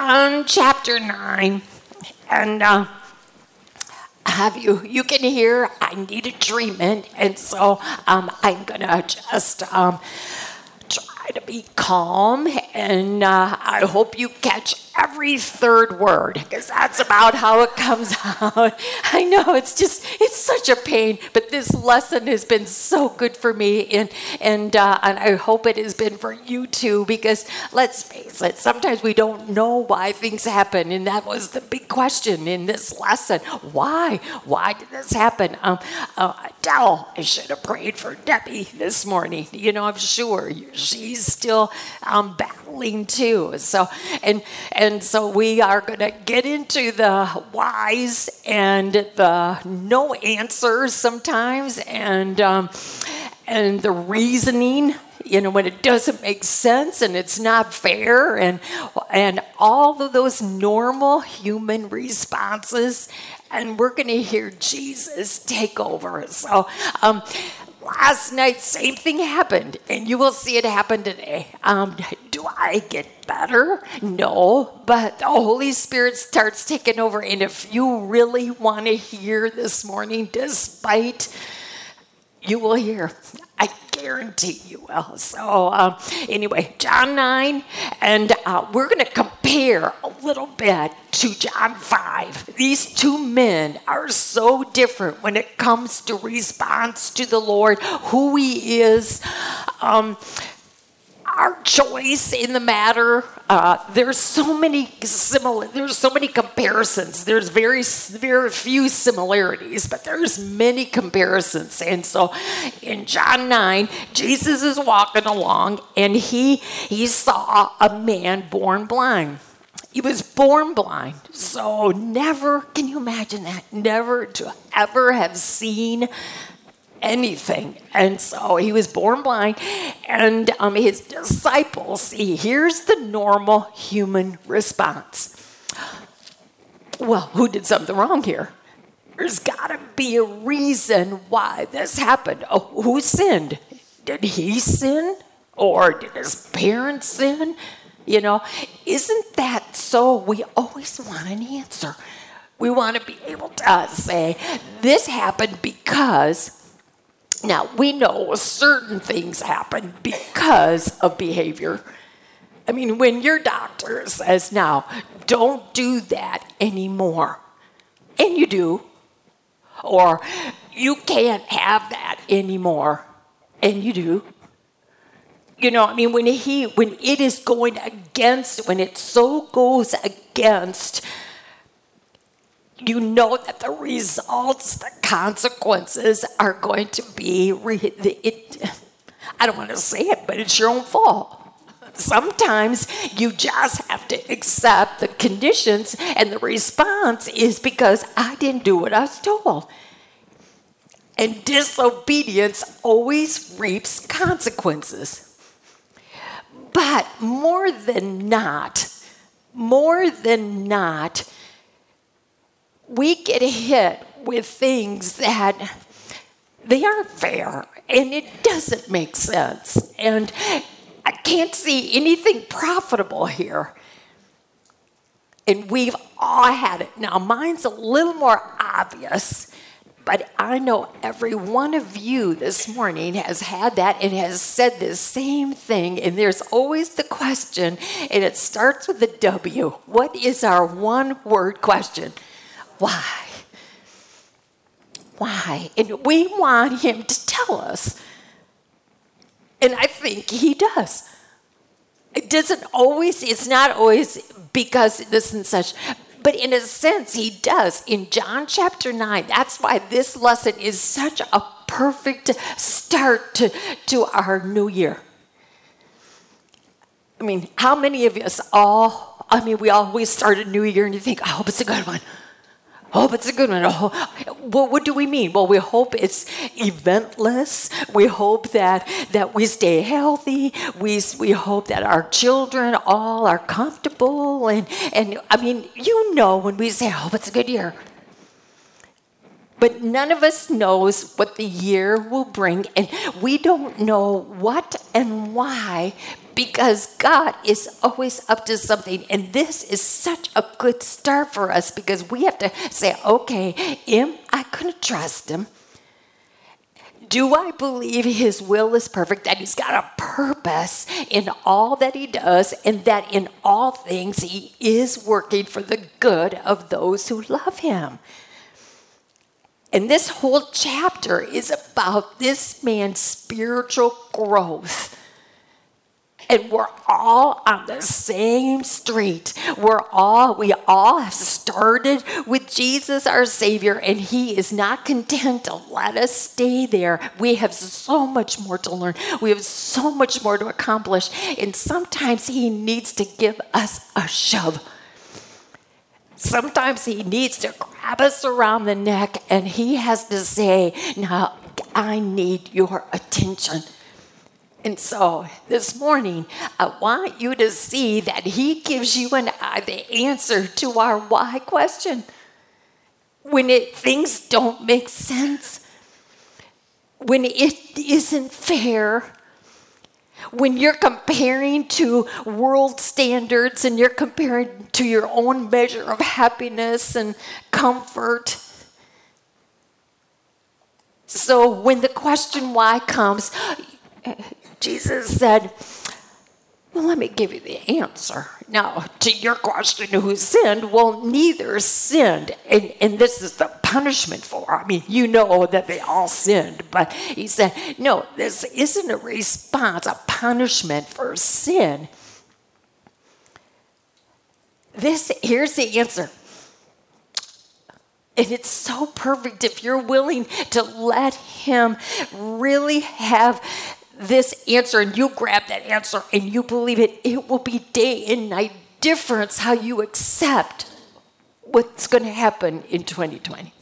John chapter 9. And uh, have you, you can hear I need a treatment. And so um, I'm going to just um, to be calm. And uh, I hope you catch every third word because that's about how it comes out. I know it's just it's such a pain, but this lesson has been so good for me, and and uh, and I hope it has been for you too. Because let's face it, sometimes we don't know why things happen, and that was the big question in this lesson: why? Why did this happen? Um, uh, Dell, I should have prayed for Debbie this morning. You know, I'm sure she's still um, battling too. So and and and so we are going to get into the whys and the no answers sometimes, and um, and the reasoning. You know when it doesn't make sense and it's not fair, and and all of those normal human responses, and we're going to hear Jesus take over. So. Um, last night, same thing happened, and you will see it happen today. Um, do I get better? No, but the Holy Spirit starts taking over. And if you really want to hear this morning, despite you will hear. Guarantee you will. So, um, anyway, John 9, and uh, we're going to compare a little bit to John 5. These two men are so different when it comes to response to the Lord, who He is. Um, our choice in the matter. Uh, there's so many similar. There's so many comparisons. There's very very few similarities, but there's many comparisons. And so, in John nine, Jesus is walking along, and he he saw a man born blind. He was born blind. So never can you imagine that? Never to ever have seen anything. And so he was born blind, and um, his disciples, see, here's the normal human response. Well, who did something wrong here? There's got to be a reason why this happened. Oh, who sinned? Did he sin? Or did his parents sin? You know, isn't that so? We always want an answer. We want to be able to say, this happened because now, we know certain things happen because of behavior. I mean, when your doctor says, now, don't do that anymore, and you do, or you can't have that anymore, and you do. You know, I mean, when he, when it is going against, when it so goes against you know that the results, the consequences are going to be, re- it, I don't want to say it, but it's your own fault. Sometimes you just have to accept the conditions, and the response is because I didn't do what I was told. And disobedience always reaps consequences. But more than not, more than not, we get hit with things that they aren't fair and it doesn't make sense. And I can't see anything profitable here. And we've all had it. Now, mine's a little more obvious, but I know every one of you this morning has had that and has said the same thing. And there's always the question, and it starts with the W. What is our one word question? Why? Why? And we want him to tell us. And I think he does. It doesn't always, it's not always because this and such, but in a sense, he does. In John chapter 9, that's why this lesson is such a perfect start to, to our new year. I mean, how many of us all, I mean, we always start a new year and you think, I hope it's a good one. Hope it's a good one. Oh, well, what do we mean? Well, we hope it's eventless. We hope that that we stay healthy. We we hope that our children all are comfortable. And and I mean, you know, when we say, "I hope it's a good year," But none of us knows what the year will bring, and we don't know what and why because God is always up to something. And this is such a good start for us because we have to say, okay, am I going to trust him? Do I believe his will is perfect, that he's got a purpose in all that he does, and that in all things he is working for the good of those who love him? And this whole chapter is about this man's spiritual growth. And we're all on the same street. We're all, we all have started with Jesus, our Savior, and He is not content to let us stay there. We have so much more to learn, we have so much more to accomplish. And sometimes He needs to give us a shove Sometimes he needs to grab us around the neck and he has to say, Now, I need your attention. And so this morning, I want you to see that he gives you and I the answer to our why question. When it, things don't make sense, when it isn't fair, when you're comparing to world standards and you're comparing to your own measure of happiness and comfort. So when the question why comes, Jesus said, well, let me give you the answer. Now, to your question, who sinned? Well, neither sinned. And, and this is the punishment for. I mean, you know that they all sinned. But he said, no, this isn't a response, a punishment for sin. This, here's the answer. And it's so perfect if you're willing to let him really have this answer and you grab that answer and you believe it, it will be day and night difference how you accept what's going to happen in 2020.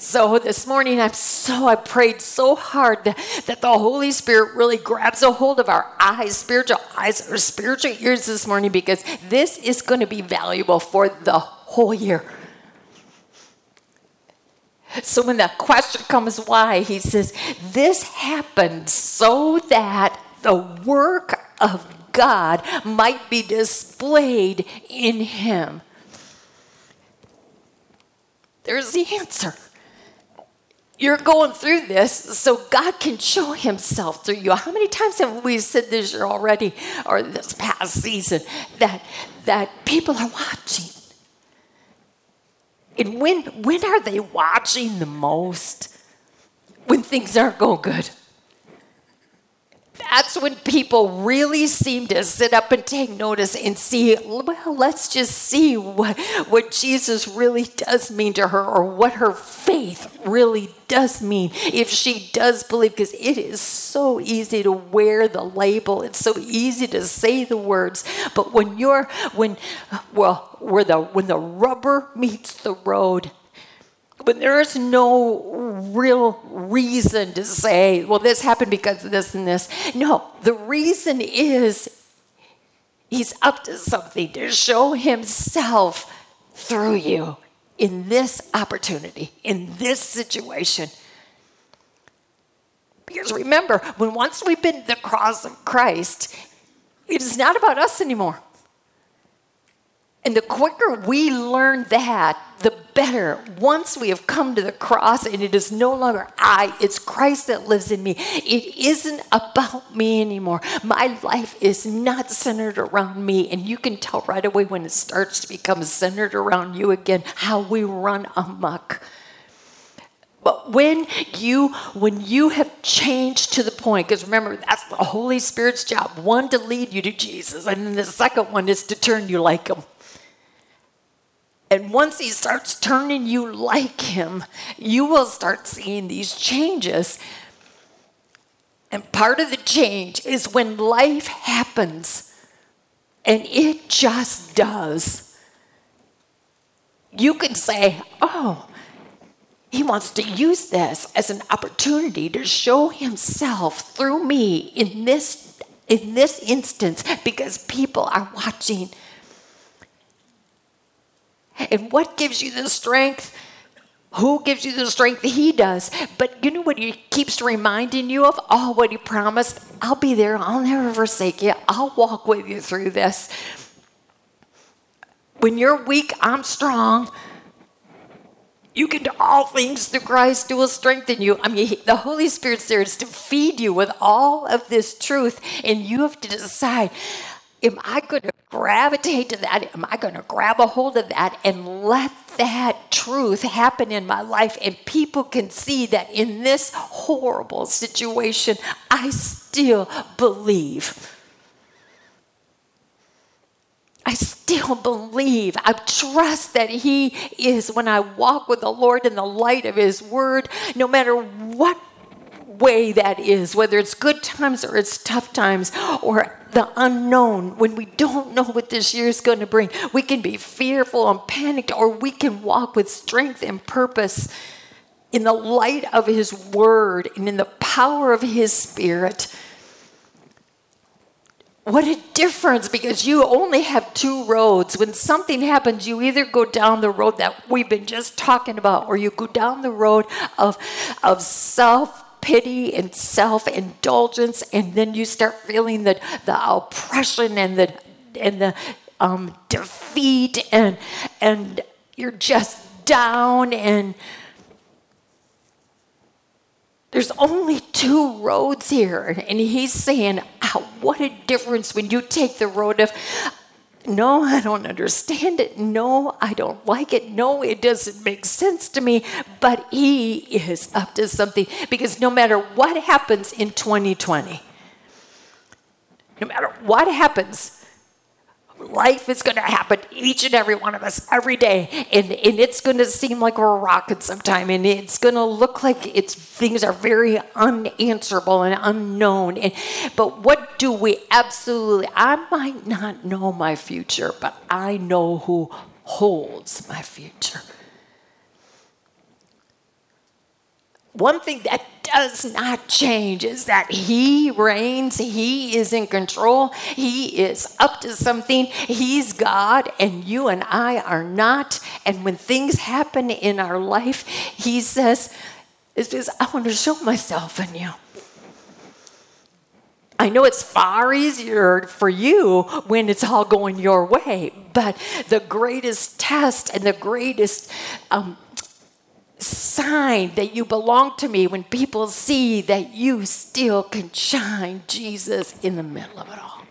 So this morning, I'm so, I prayed so hard that, that the Holy Spirit really grabs a hold of our eyes, spiritual eyes, or spiritual ears this morning, because this is going to be valuable for the whole year. So when the question comes why, he says, This happened so that the work of God might be displayed in him. There's the answer. You're going through this so God can show himself through you. How many times have we said this year already or this past season that that people are watching? And when, when are they watching the most? When things aren't going good. That's when people really seem to sit up and take notice and see, well, let's just see what, what Jesus really does mean to her or what her faith really does mean if she does believe, because it is so easy to wear the label. It's so easy to say the words. But when you're, when, well, where the, when the rubber meets the road, when there's no real reason to say, well, this happened because of this and this. No, the reason is he's up to something to show himself through you in this opportunity, in this situation. Because remember, when once we've been the cross of Christ, it is not about us anymore. And the quicker we learn that, the better. Once we have come to the cross and it is no longer I, it's Christ that lives in me. It isn't about me anymore. My life is not centered around me. And you can tell right away when it starts to become centered around you again how we run amok. But when you when you have changed to the point, because remember that's the Holy Spirit's job, one to lead you to Jesus, and then the second one is to turn you like him. And once he starts turning you like him, you will start seeing these changes. And part of the change is when life happens, and it just does. You can say, Oh, he wants to use this as an opportunity to show himself through me in this, in this instance because people are watching And what gives you the strength? Who gives you the strength? He does. But you know what he keeps reminding you of? Oh, what he promised. I'll be there. I'll never forsake you. I'll walk with you through this. When you're weak, I'm strong. You can do all things through Christ who will strengthen you. I mean, the Holy Spirit's there is to feed you with all of this truth, and you have to decide am I going to gravitate to that? Am I going to grab a hold of that and let that truth happen in my life? And people can see that in this horrible situation, I still believe. I still believe. I trust that He is when I walk with the Lord in the light of His Word, no matter what way that is, whether it's good times or it's tough times or the unknown, when we don't know what this year is going to bring, we can be fearful and panicked, or we can walk with strength and purpose in the light of His Word and in the power of His Spirit. What a difference because you only have two roads. When something happens, you either go down the road that we've been just talking about, or you go down the road of, of self pity and self indulgence, and then you start feeling the, the oppression and the and the um, defeat, and and you're just down, and there's only two roads here, and he's saying, oh, "What a difference when you take the road of." No, I don't understand it. No, I don't like it. No, it doesn't make sense to me. But he is up to something because no matter what happens in 2020, no matter what happens, life is going to happen each and every one of us every day. And, and it's going to seem like we're rocking sometime and it's going to look like it's things are very unanswerable and unknown. And but what do we absolutely i might not know my future but i know who holds my future one thing that does not change is that He reigns, He is in control, He is up to something, He's God, and you and I are not. And when things happen in our life, He says, it's because I want to show myself in you. I know it's far easier for you when it's all going your way, but the greatest test and the greatest um, sign that you belong to me when people see that you still can shine Jesus in the middle of it all.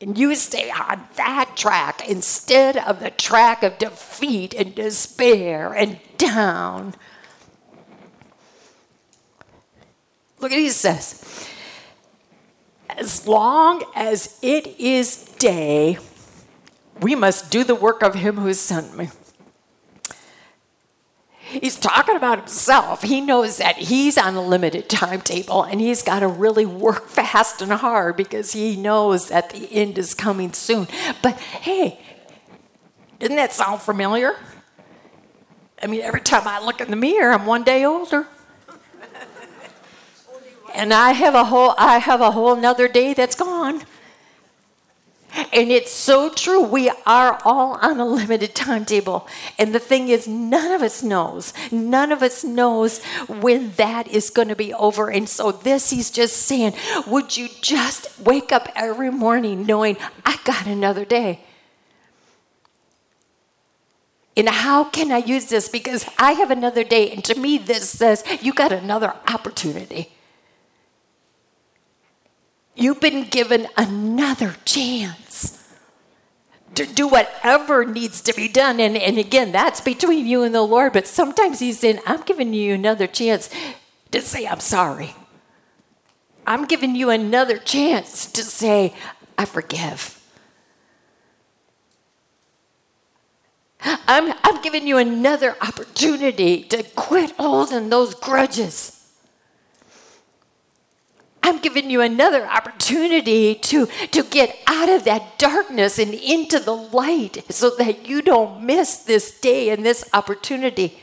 And you stay on that track instead of the track of defeat and despair and down. Look at what he says. As long as it is day, we must do the work of him who sent me. He's talking about himself. He knows that he's on a limited timetable and he's got to really work fast and hard because he knows that the end is coming soon. But hey, doesn't that sound familiar? I mean, every time I look in the mirror, I'm one day older. And I have a whole I have a whole another day that's gone. And it's so true. We are all on a limited timetable. And the thing is, none of us knows. None of us knows when that is going to be over. And so, this he's just saying, would you just wake up every morning knowing, I got another day? And how can I use this? Because I have another day. And to me, this says, you got another opportunity. You've been given another chance to do whatever needs to be done. And, and again, that's between you and the Lord. But sometimes He's saying, I'm giving you another chance to say, I'm sorry. I'm giving you another chance to say, I forgive. I'm, I'm giving you another opportunity to quit holding those grudges. I'm giving you another opportunity to, to get out of that darkness and into the light so that you don't miss this day and this opportunity.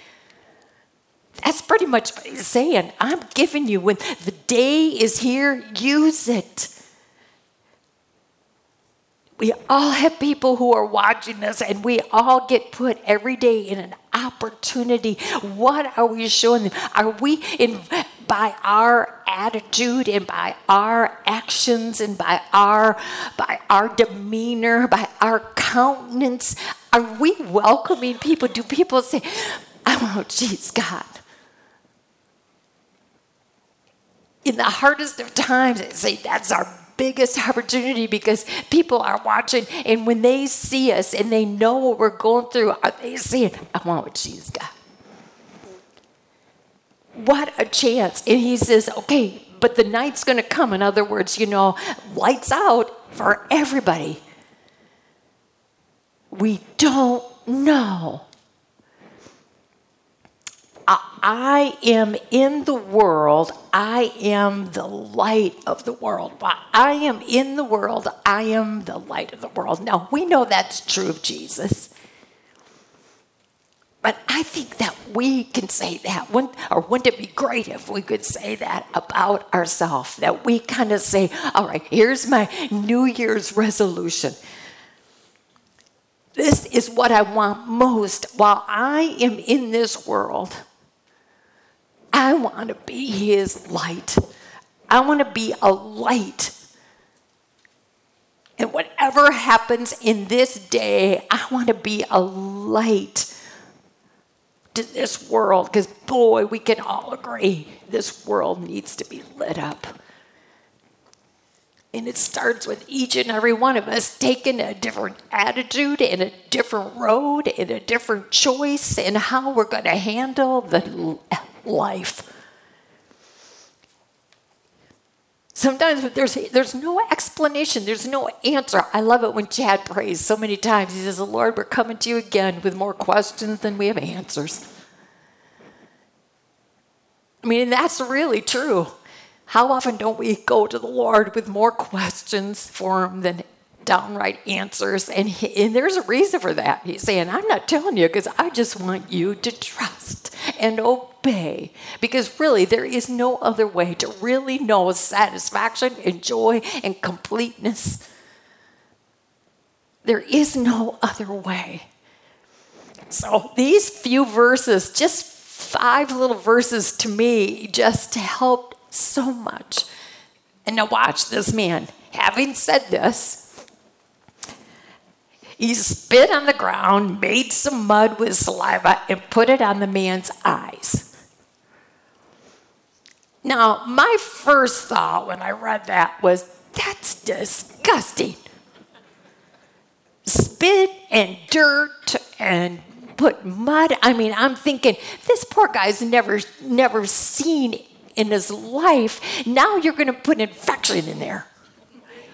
That's pretty much what he's saying. I'm giving you, when the day is here, use it. we all have people who are watching us, and we all get put every day in an opportunity. What are we showing them? Are we in by our attitude and by our actions and by our by our demeanor, by our countenance? Are we welcoming people? Do people say, "Oh, geez, God"? In the hardest of times, they say that's our biggest opportunity because people are watching, and when they see us and they know what we're going through, are they saying, I want oh, what she's got? What a chance. And he says, okay, but the night's going to come. In other words, you know, lights out for everybody. We don't know I am in the world. I am the light of the world. I am in the world, I am the light of the world. Now, we know that's true of Jesus. But I think that we can say that. Wouldn't, or wouldn't it be great if we could say that about ourselves? That we kind of say, all right, here's my New Year's resolution. This is what I want most while I am in this world. I want to be his light. I want to be a light. And whatever happens in this day, I want to be a light to this world because, boy, we can all agree this world needs to be lit up. And it starts with each and every one of us taking a different attitude and a different road and a different choice in how we're going to handle the life. Sometimes there's, there's no explanation, there's no answer. I love it when Chad prays so many times. He says, Lord, we're coming to you again with more questions than we have answers. I mean, that's really true. How often don't we go to the Lord with more questions for Him than downright answers. And, he, and there's a reason for that. He's saying, I'm not telling you because I just want you to trust and obey. Because really, there is no other way to really know satisfaction and joy and completeness. There is no other way. So, these few verses, just five little verses to me, just helped so much. And now, watch this man. Having said this, he spit on the ground, made some mud with saliva, and put it on the man's eyes. Now, my first thought when I read that was, that's disgusting. Spit and dirt and put mud. I mean, I'm thinking, this poor guy's never, never seen in his life. Now you're going to put infection in there.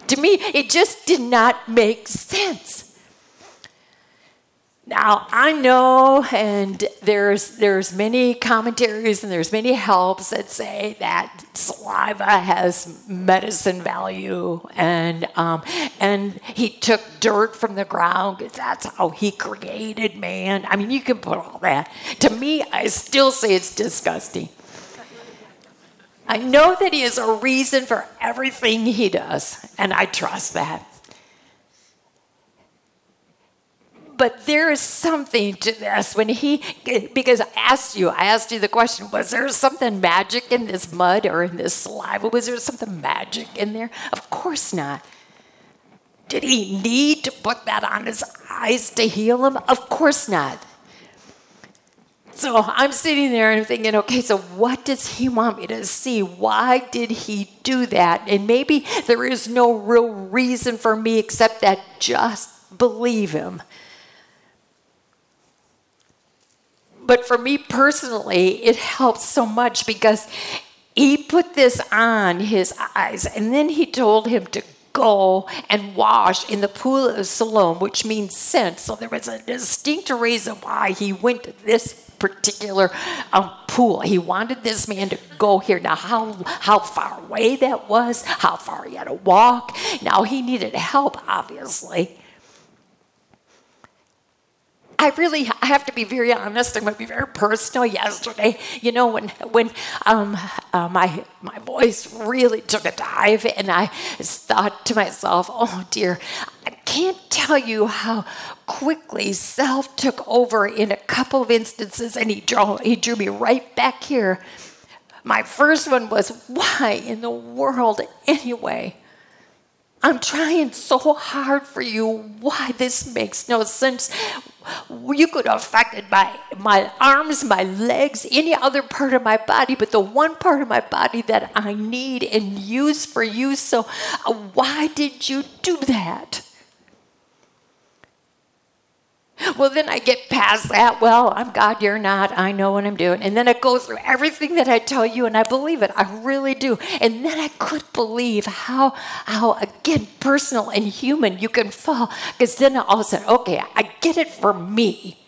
To me, it just did not make sense. Now I know, and there's there's many commentaries and there's many helps that say that saliva has medicine value, and um, and he took dirt from the ground because that's how he created man. I mean, you can put all that. To me, I still say it's disgusting. I know that he has a reason for everything he does, and I trust that. But there is something to this when he, because I asked you, I asked you the question, was there something magic in this mud or in this saliva? Was there something magic in there? Of course not. Did he need to put that on his eyes to heal him? Of course not. So I'm sitting there and thinking, okay, so what does he want me to see? Why did he do that? And maybe there is no real reason for me except that just believe him. But for me personally, it helped so much because he put this on his eyes and then he told him to go and wash in the pool of Siloam, which means sent. So there was a distinct reason why he went to this particular um, pool. He wanted this man to go here. Now, how, how far away that was, how far he had to walk. Now, he needed help, obviously. I really I have to be very honest. I'm going to be very personal. Yesterday, you know, when when um, uh, my my voice really took a dive, and I thought to myself, "Oh dear, I can't tell you how quickly self took over in a couple of instances, and he drew, he drew me right back here. My first one was, why in the world anyway? I'm trying so hard for you. Why this makes no sense. You could have affected my my arms, my legs, any other part of my body, but the one part of my body that I need and use for you. So uh, why did you do that? Well, then I get past that. Well, I'm God, you're not. I know what I'm doing. And then I go through everything that I tell you, and I believe it. I really do. And then I could believe how, how again, personal and human you can fall. Because then I all said, okay, I get it for me.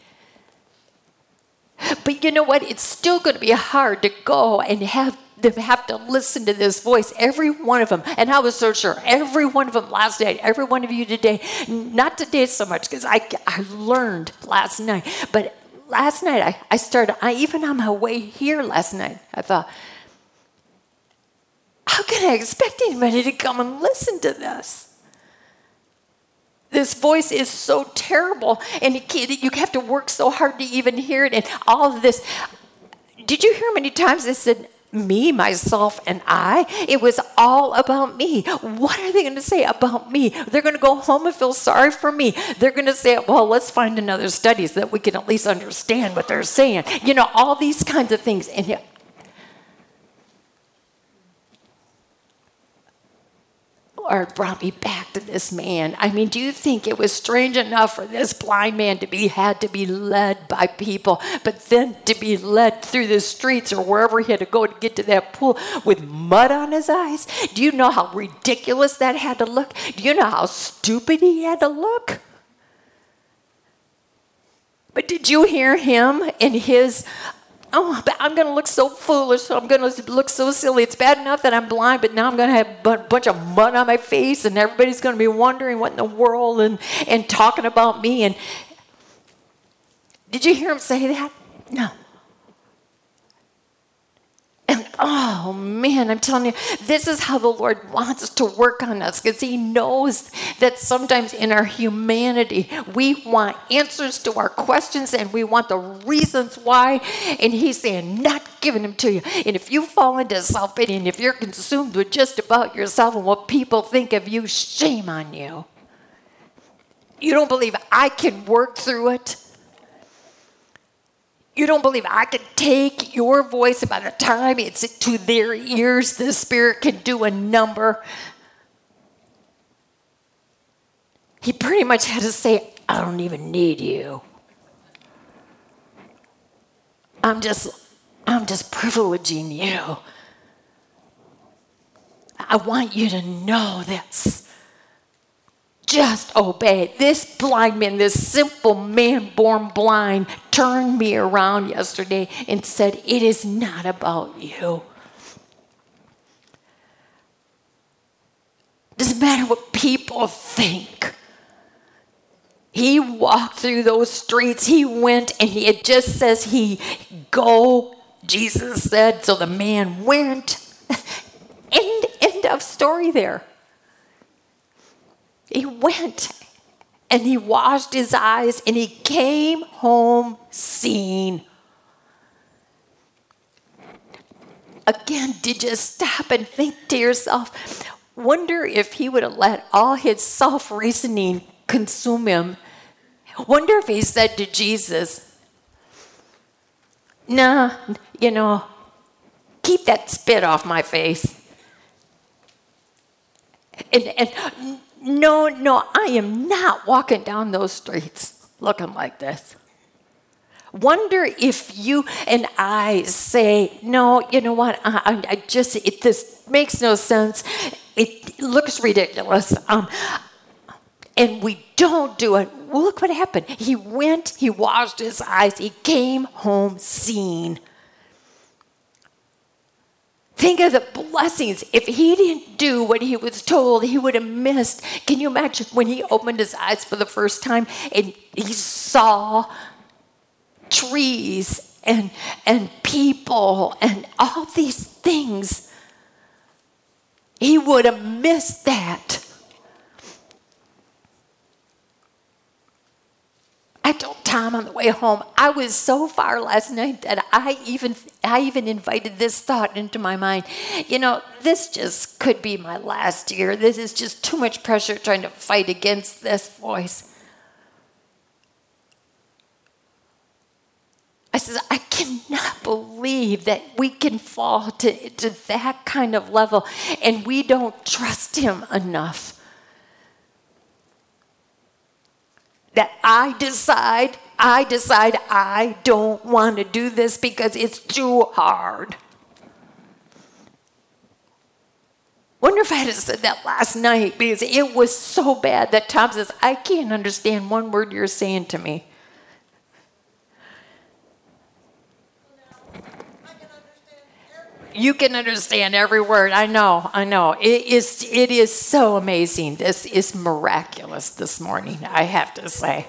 But you know what? It's still going to be hard to go and have them have to listen to this voice, every one of them. And I was so sure, every one of them last night, every one of you today, not today so much because I, I learned last night, but last night I, I started, I, even on my way here last night, I thought, how can I expect anybody to come and listen to this? This voice is so terrible, and you have to work so hard to even hear it, and all of this. Did you hear many times I said, me, myself, and I. It was all about me. What are they going to say about me? They're going to go home and feel sorry for me. They're going to say, well, let's find another study so that we can at least understand what they're saying. You know, all these kinds of things. And Brought me back to this man. I mean, do you think it was strange enough for this blind man to be had to be led by people, but then to be led through the streets or wherever he had to go to get to that pool with mud on his eyes? Do you know how ridiculous that had to look? Do you know how stupid he had to look? But did you hear him in his oh, I'm going to look so foolish. I'm going to look so silly. It's bad enough that I'm blind, but now I'm going to have a bunch of mud on my face, and everybody's going to be wondering what in the world and, and talking about me. And did you hear him say that? No. Oh man, I'm telling you, this is how the Lord wants to work on us because He knows that sometimes in our humanity, we want answers to our questions and we want the reasons why. And He's saying, not giving them to you. And if you fall into self pity and if you're consumed with just about yourself and what people think of you, shame on you. You don't believe I can work through it? You don't believe I can take your voice by the time it's to their ears, the Spirit can do a number. He pretty much had to say, I don't even need you. I'm just I'm just privileging you. I want you to know this just obey. This blind man, this simple man born blind, turned me around yesterday and said, It is not about you. Doesn't matter what people think. He walked through those streets. He went and he, it just says he go, Jesus said. So the man went. end, end of story there. He went and he washed his eyes and he came home seeing. Again, did you stop and think to yourself, wonder if he would have let all his self reasoning consume him? Wonder if he said to Jesus, Nah, you know, keep that spit off my face. And, and no, no, I am not walking down those streets looking like this. Wonder if you and I say, no, you know what? I, I just, it this makes no sense. It looks ridiculous. Um, and we don't do it. Look what happened. He went, he washed his eyes, he came home seeing. Think of the blessings. If he didn't do what he was told, he would have missed. Can you imagine when he opened his eyes for the first time and he saw trees and, and people and all these things? He would have missed that. Tom on the way home, I was so far last night that I even I even invited this thought into my mind. You know, this just could be my last year. This is just too much pressure trying to fight against this voice. I said, I cannot believe that we can fall to, to that kind of level and we don't trust him enough. That I decide, I decide I don't want to do this because it's too hard. Wonder if I had said that last night because it was so bad that Tom says, I can't understand one word you're saying to me. You can understand every word. I know, I know. It is, it is so amazing. This is miraculous this morning, I have to say.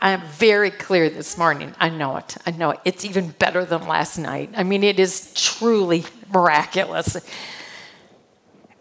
I am very clear this morning. I know it. I know it. It's even better than last night. I mean, it is truly miraculous.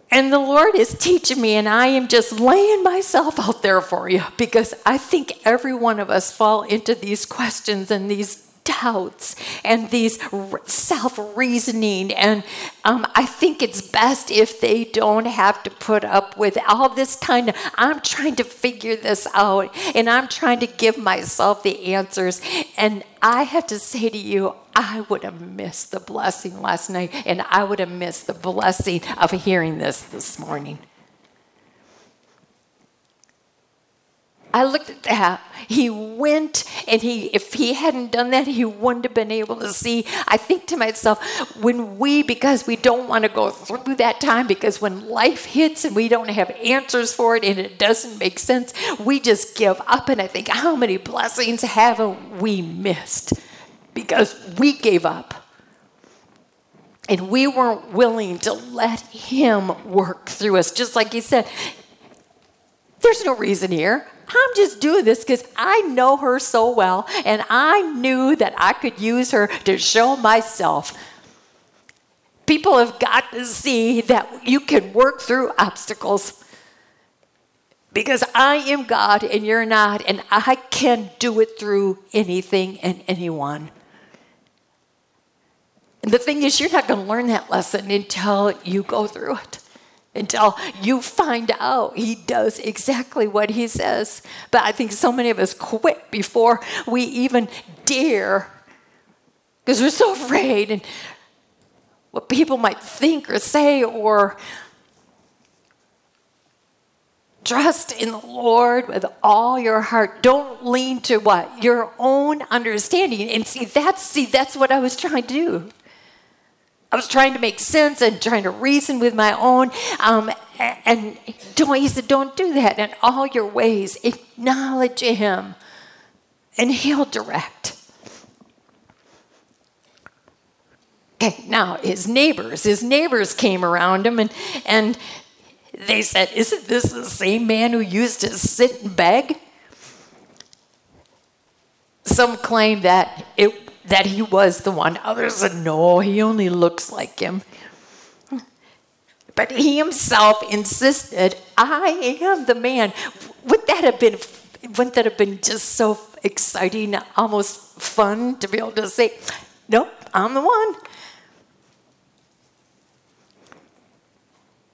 And the Lord is teaching me, and I am just laying myself out there for you because I think every one of us fall into these questions and these doubts and these self reasoning. And um, I think it's best if they don't have to put up with all this kind of, I'm trying to figure this out and I'm trying to give myself the answers. And I have to say to you, I would have missed the blessing last night and I would have missed the blessing of hearing this this morning. I looked at that. He went, and he, if he hadn't done that, he wouldn't have been able to see. I think to myself, when we, because we don't want to go through that time, because when life hits and we don't have answers for it and it doesn't make sense, we just give up. And I think, how many blessings haven't we missed because we gave up? And we weren't willing to let him work through us. Just like he said, there's no reason here. I'm just doing this because I know her so well, and I knew that I could use her to show myself. People have got to see that you can work through obstacles because I am God and you're not, and I can do it through anything and anyone. And the thing is, you're not going to learn that lesson until you go through it until you find out he does exactly what he says. But I think so many of us quit before we even dare because we're so afraid and what people might think or say or trust in the Lord with all your heart. Don't lean to what? Your own understanding. And see that's see that's what I was trying to do. I was trying to make sense and trying to reason with my own. Um, and don't, he said, don't do that. In all your ways, acknowledge him, and he'll direct. Okay, now his neighbors, his neighbors came around him and, and they said, Isn't this the same man who used to sit and beg? Some claim that it that he was the one. Others said, no, he only looks like him. But he himself insisted, I am the man. Would that have been wouldn't that have been just so exciting, almost fun to be able to say, Nope, I'm the one.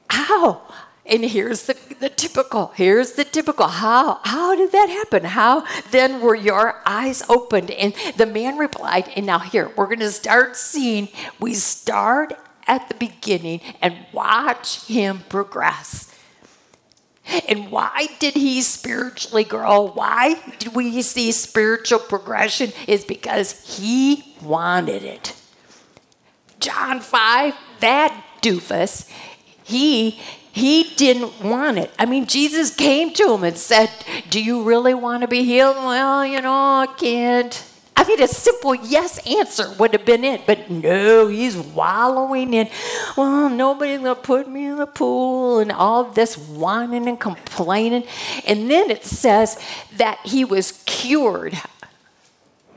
How? And here's the, the typical, here's the typical. How? How did that happen? How then were your eyes opened? And the man replied, and now here, we're going to start seeing, we start at the beginning and watch him progress. And why did he spiritually grow? Why did we see spiritual progression? Is because he wanted it. John 5, that doofus, he he didn't want it. I mean, Jesus came to him and said, Do you really want to be healed? Well, you know, I can't. I mean, a simple yes answer would have been it, but no, he's wallowing in, well, nobody's going to put me in the pool and all this whining and complaining. And then it says that he was cured.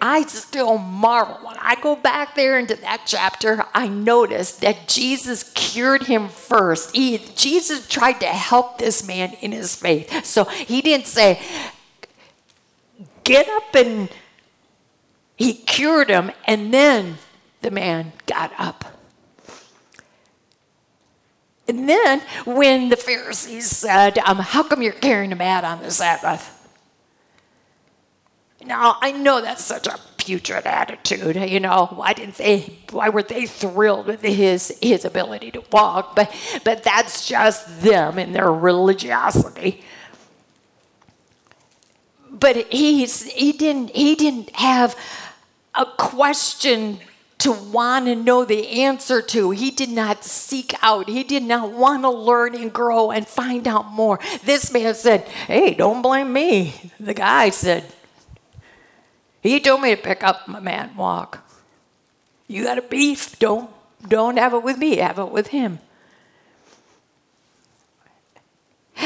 I still marvel. When I go back there into that chapter, I notice that Jesus cured him first. He, Jesus tried to help this man in his faith. So he didn't say, get up and he cured him, and then the man got up. And then when the Pharisees said, um, How come you're carrying a mat on the Sabbath? Now, I know that's such a putrid attitude. You know, why didn't they, why were they thrilled with his, his ability to walk? But, but that's just them and their religiosity. But he's, he, didn't, he didn't have a question to want to know the answer to. He did not seek out. He did not want to learn and grow and find out more. This man said, Hey, don't blame me. The guy said, He told me to pick up my mat and walk. You got a beef? Don't don't have it with me, have it with him.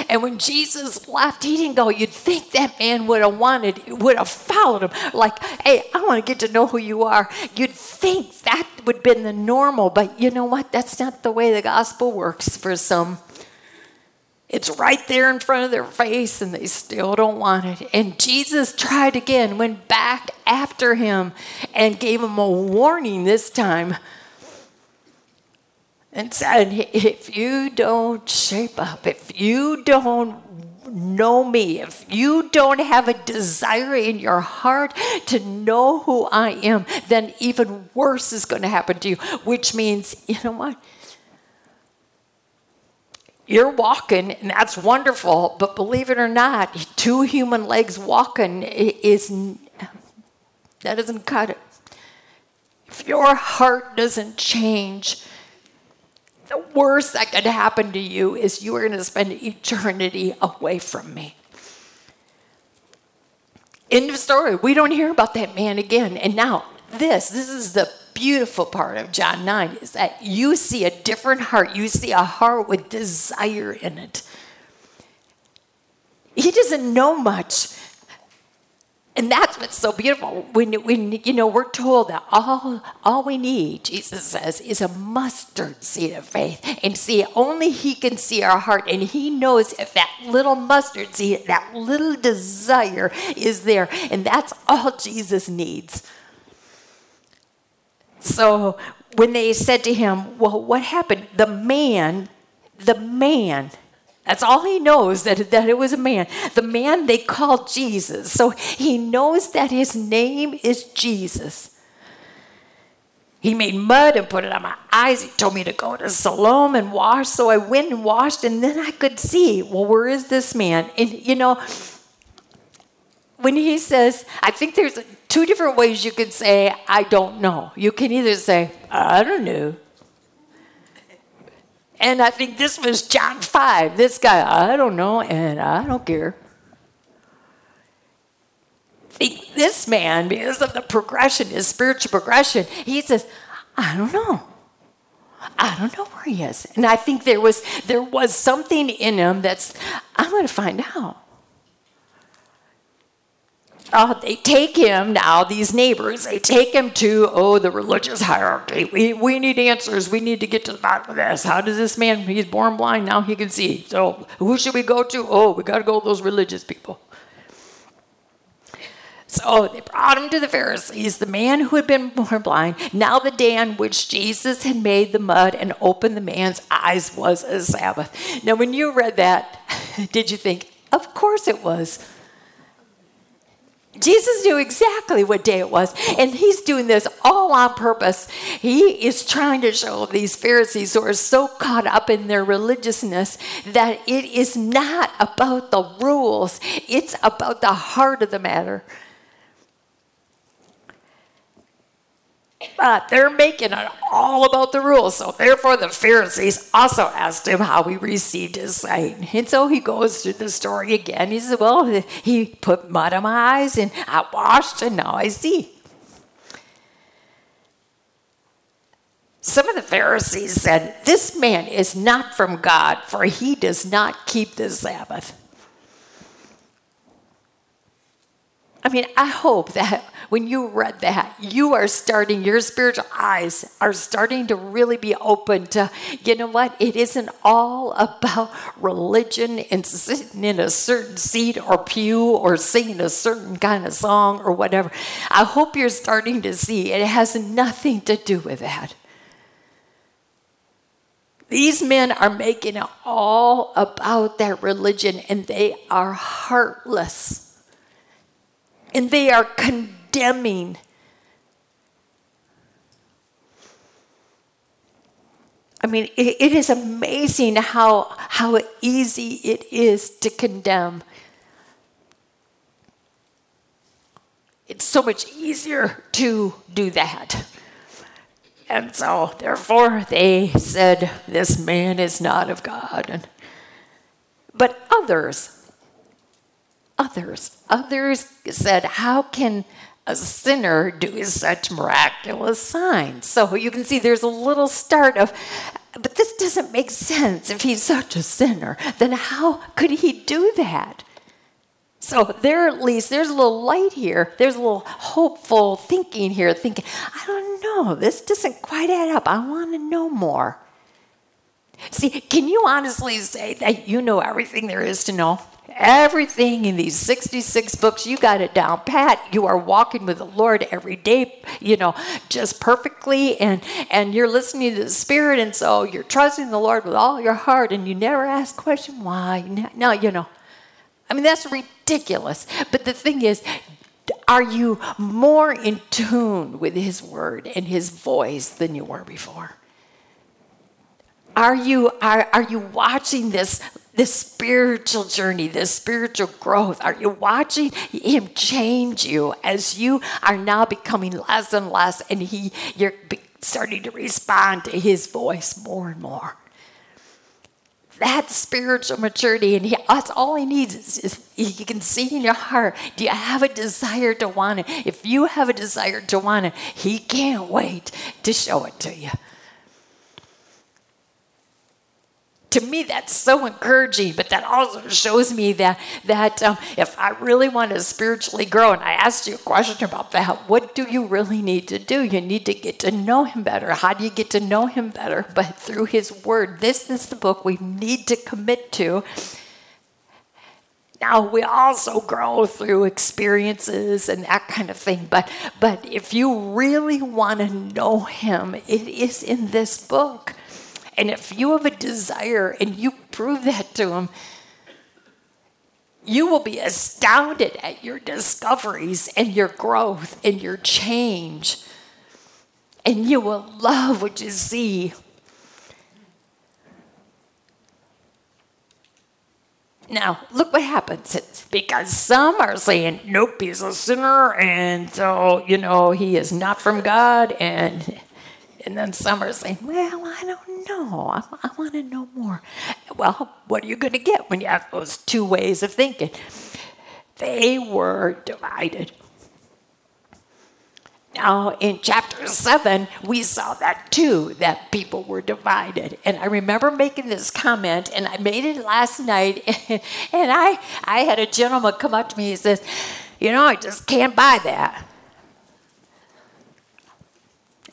And when Jesus left, he didn't go, you'd think that man would have wanted, would have followed him. Like, hey, I want to get to know who you are. You'd think that would have been the normal, but you know what? That's not the way the gospel works for some. It's right there in front of their face and they still don't want it. And Jesus tried again, went back after him and gave him a warning this time and said, if you don't shape up, if you don't know me, if you don't have a desire in your heart to know who I am, then even worse is going to happen to you, which means, you know what? You're walking, and that's wonderful, but believe it or not, two human legs walking is that doesn't cut it. If your heart doesn't change, the worst that could happen to you is you are going to spend eternity away from me. End of story. We don't hear about that man again. And now, this, this is the beautiful part of John 9 is that you see a different heart. You see a heart with desire in it. He doesn't know much and that's what's so beautiful. When, when you know we're told that all all we need, Jesus says, is a mustard seed of faith. And see, only He can see our heart, and He knows if that little mustard seed, that little desire is there, and that's all Jesus needs. So when they said to him, "Well, what happened?" The man, the man that's all he knows, that, that it was a man. The man they called Jesus. So he knows that his name is Jesus. He made mud and put it on my eyes. He told me to go to Siloam and wash. So I went and washed, and then I could see, well, where is this man? And you know, when he says, I think there's two different ways you can say, I don't know. You can either say, I don't know, and I think this was John 5. This guy, I don't know, and I don't care. Think this man, because of the progression, his spiritual progression, he says, I don't know. I don't know where he is. And I think there was there was something in him that's I'm to find out uh, they take him now, these neighbors, they take him to, oh, the religious hierarchy. We, we need answers. We need to get to the bottom of this. How does this man, he's born blind, now he can see. So who should we go to? Oh, we got to go to those religious people. So they brought him to the Pharisees, the man who had been born blind. Now, the day on which Jesus had made the mud and opened the man's eyes was a Sabbath. Now, when you read that, did you think, of course it was? Jesus knew exactly what day it was, and he's doing this all on purpose. He is trying to show these Pharisees who are so caught up in their religiousness that it is not about the rules, it's about the heart of the matter. But they're making it all about the rules. So therefore, the Pharisees also asked him how he received his sight. And so he goes through the story again. He said, Well, he put mud on my eyes and I washed and now I see. Some of the Pharisees said, This man is not from God, for he does not keep the Sabbath. I mean, I hope that when you read that, you are starting, your spiritual eyes are starting to really be open to, you know what? It isn't all about religion and sitting in a certain seat or pew or singing a certain kind of song or whatever. I hope you're starting to see it has nothing to do with that. These men are making it all about that religion and they are heartless and they are condemning. I mean, it, it is amazing how, how easy it is to condemn. It's so much easier to do that. And so, therefore, they said, This man is not of God. And, but others others. Others said, How can a sinner do such miraculous signs? So you can see there's a little start of, but this doesn't make sense. If he's such a sinner, then how could he do that? So there at least there's a little light here. There's a little hopeful thinking here, thinking, I don't know, this doesn't quite add up. I want to know more. See, can you honestly say that you know everything there is to know? Everything in these 66 books, you got it down pat. You are walking with the Lord every day, you know, just perfectly, and and you're listening to the Spirit, and so you're trusting the Lord with all your heart, and you never ask question why. No, you know, I mean that's ridiculous. But the thing is, are you more in tune with His Word and His voice than you were before? Are you are, are you watching this this spiritual journey, this spiritual growth? Are you watching him change you as you are now becoming less and less and he you're starting to respond to his voice more and more? That's spiritual maturity, and he, that's all he needs is, is can see in your heart. Do you have a desire to want it? If you have a desire to want it, he can't wait to show it to you. To me that's so encouraging but that also shows me that that um, if i really want to spiritually grow and i asked you a question about that what do you really need to do? You need to get to know him better. How do you get to know him better? But through his word this is the book we need to commit to. Now we also grow through experiences and that kind of thing but but if you really want to know him it is in this book and if you have a desire and you prove that to him, you will be astounded at your discoveries and your growth and your change. And you will love what you see. Now, look what happens. It's because some are saying, nope, he's a sinner, and so, you know, he is not from God, and and then some are saying, well, I don't know. I, I want to know more. Well, what are you going to get when you have those two ways of thinking? They were divided. Now, in chapter 7, we saw that too, that people were divided. And I remember making this comment, and I made it last night. And I, I had a gentleman come up to me and says, You know, I just can't buy that.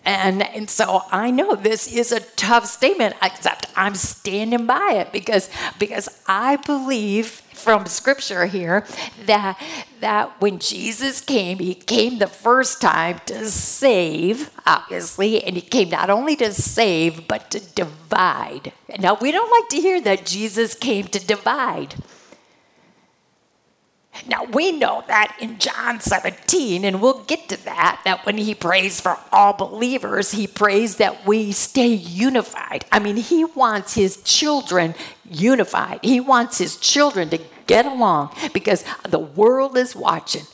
And, and so I know this is a tough statement, except I'm standing by it because, because I believe from scripture here that, that when Jesus came, he came the first time to save, obviously, and he came not only to save, but to divide. Now, we don't like to hear that Jesus came to divide. Now we know that in John 17, and we'll get to that, that when he prays for all believers, he prays that we stay unified. I mean, he wants his children unified. He wants his children to get along because the world is watching.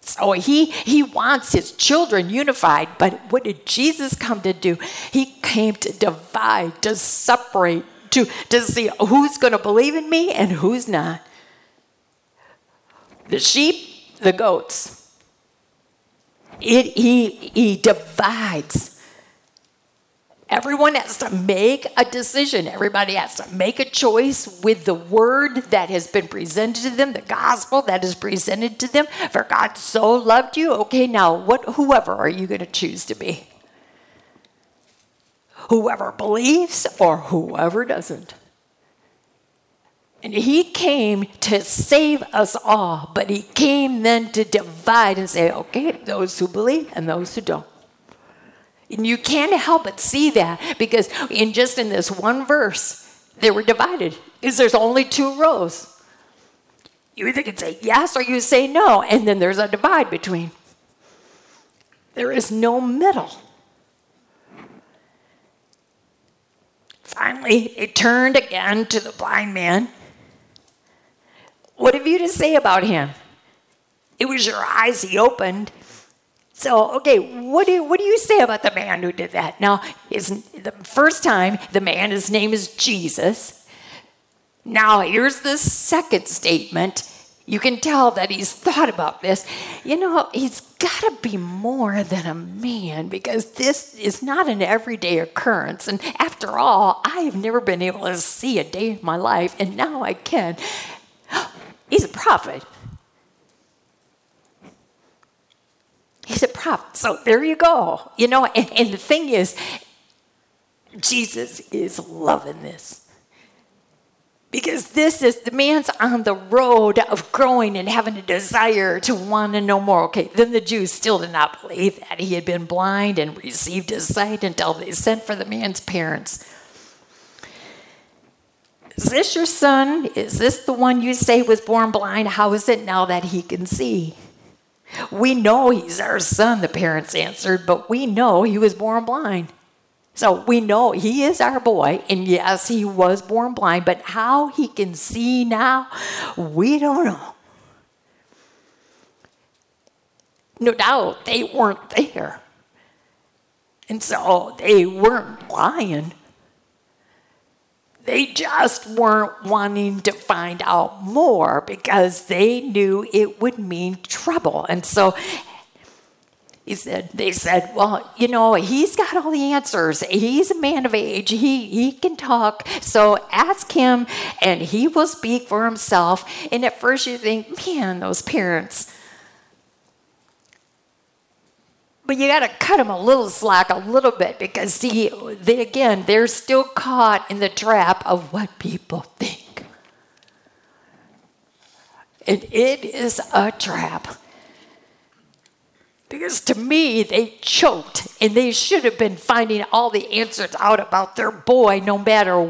So he, he wants his children unified, but what did Jesus come to do? He came to divide, to separate, to, to see who's going to believe in me and who's not the sheep, the goats. It, he, he divides. Everyone has to make a decision. Everybody has to make a choice with the word that has been presented to them, the gospel that is presented to them. For God so loved you. Okay, now what whoever are you going to choose to be? Whoever believes or whoever doesn't. And he came to save us all, but he came then to divide and say, okay, those who believe and those who don't. And you can't help but see that because in just in this one verse, they were divided. Because there's only two rows. You either can say yes or you say no, and then there's a divide between. There is no middle. Finally, they turned again to the blind man. What have you to say about him? It was your eyes he opened. So, okay, what do, you, what do you say about the man who did that? Now, is the first time the man, his name is Jesus. Now, here's the second statement. You can tell that he's thought about this. You know, he's got to be more than a man because this is not an everyday occurrence. And after all, I have never been able to see a day in my life, and now I can. He's a prophet. He's a prophet. So there you go. You know, and, and the thing is, Jesus is loving this. Because this is the man's on the road of growing and having a desire to want to know more. Okay, then the Jews still did not believe that he had been blind and received his sight until they sent for the man's parents. Is this your son? Is this the one you say was born blind? How is it now that he can see? We know he's our son, the parents answered, but we know he was born blind. So we know he is our boy, and yes, he was born blind, but how he can see now, we don't know. No doubt they weren't there. And so they weren't lying. They just weren't wanting to find out more because they knew it would mean trouble. And so he said, they said, well, you know, he's got all the answers. He's a man of age. He, he can talk. So ask him and he will speak for himself. And at first you think, man, those parents, but you got to cut them a little slack a little bit because see they again they're still caught in the trap of what people think. And it is a trap. Because to me they choked and they should have been finding all the answers out about their boy no matter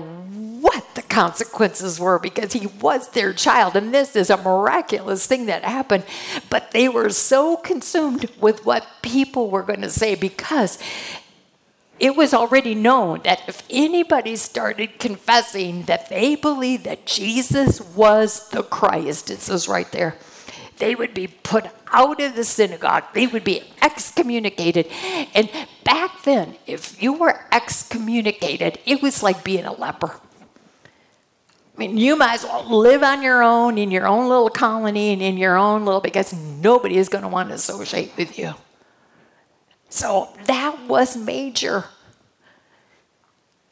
what the consequences were because he was their child. And this is a miraculous thing that happened. But they were so consumed with what people were going to say because it was already known that if anybody started confessing that they believed that Jesus was the Christ, it says right there, they would be put out of the synagogue. They would be excommunicated. And back then, if you were excommunicated, it was like being a leper. I mean, you might as well live on your own in your own little colony and in your own little, because nobody is going to want to associate with you. So that was major.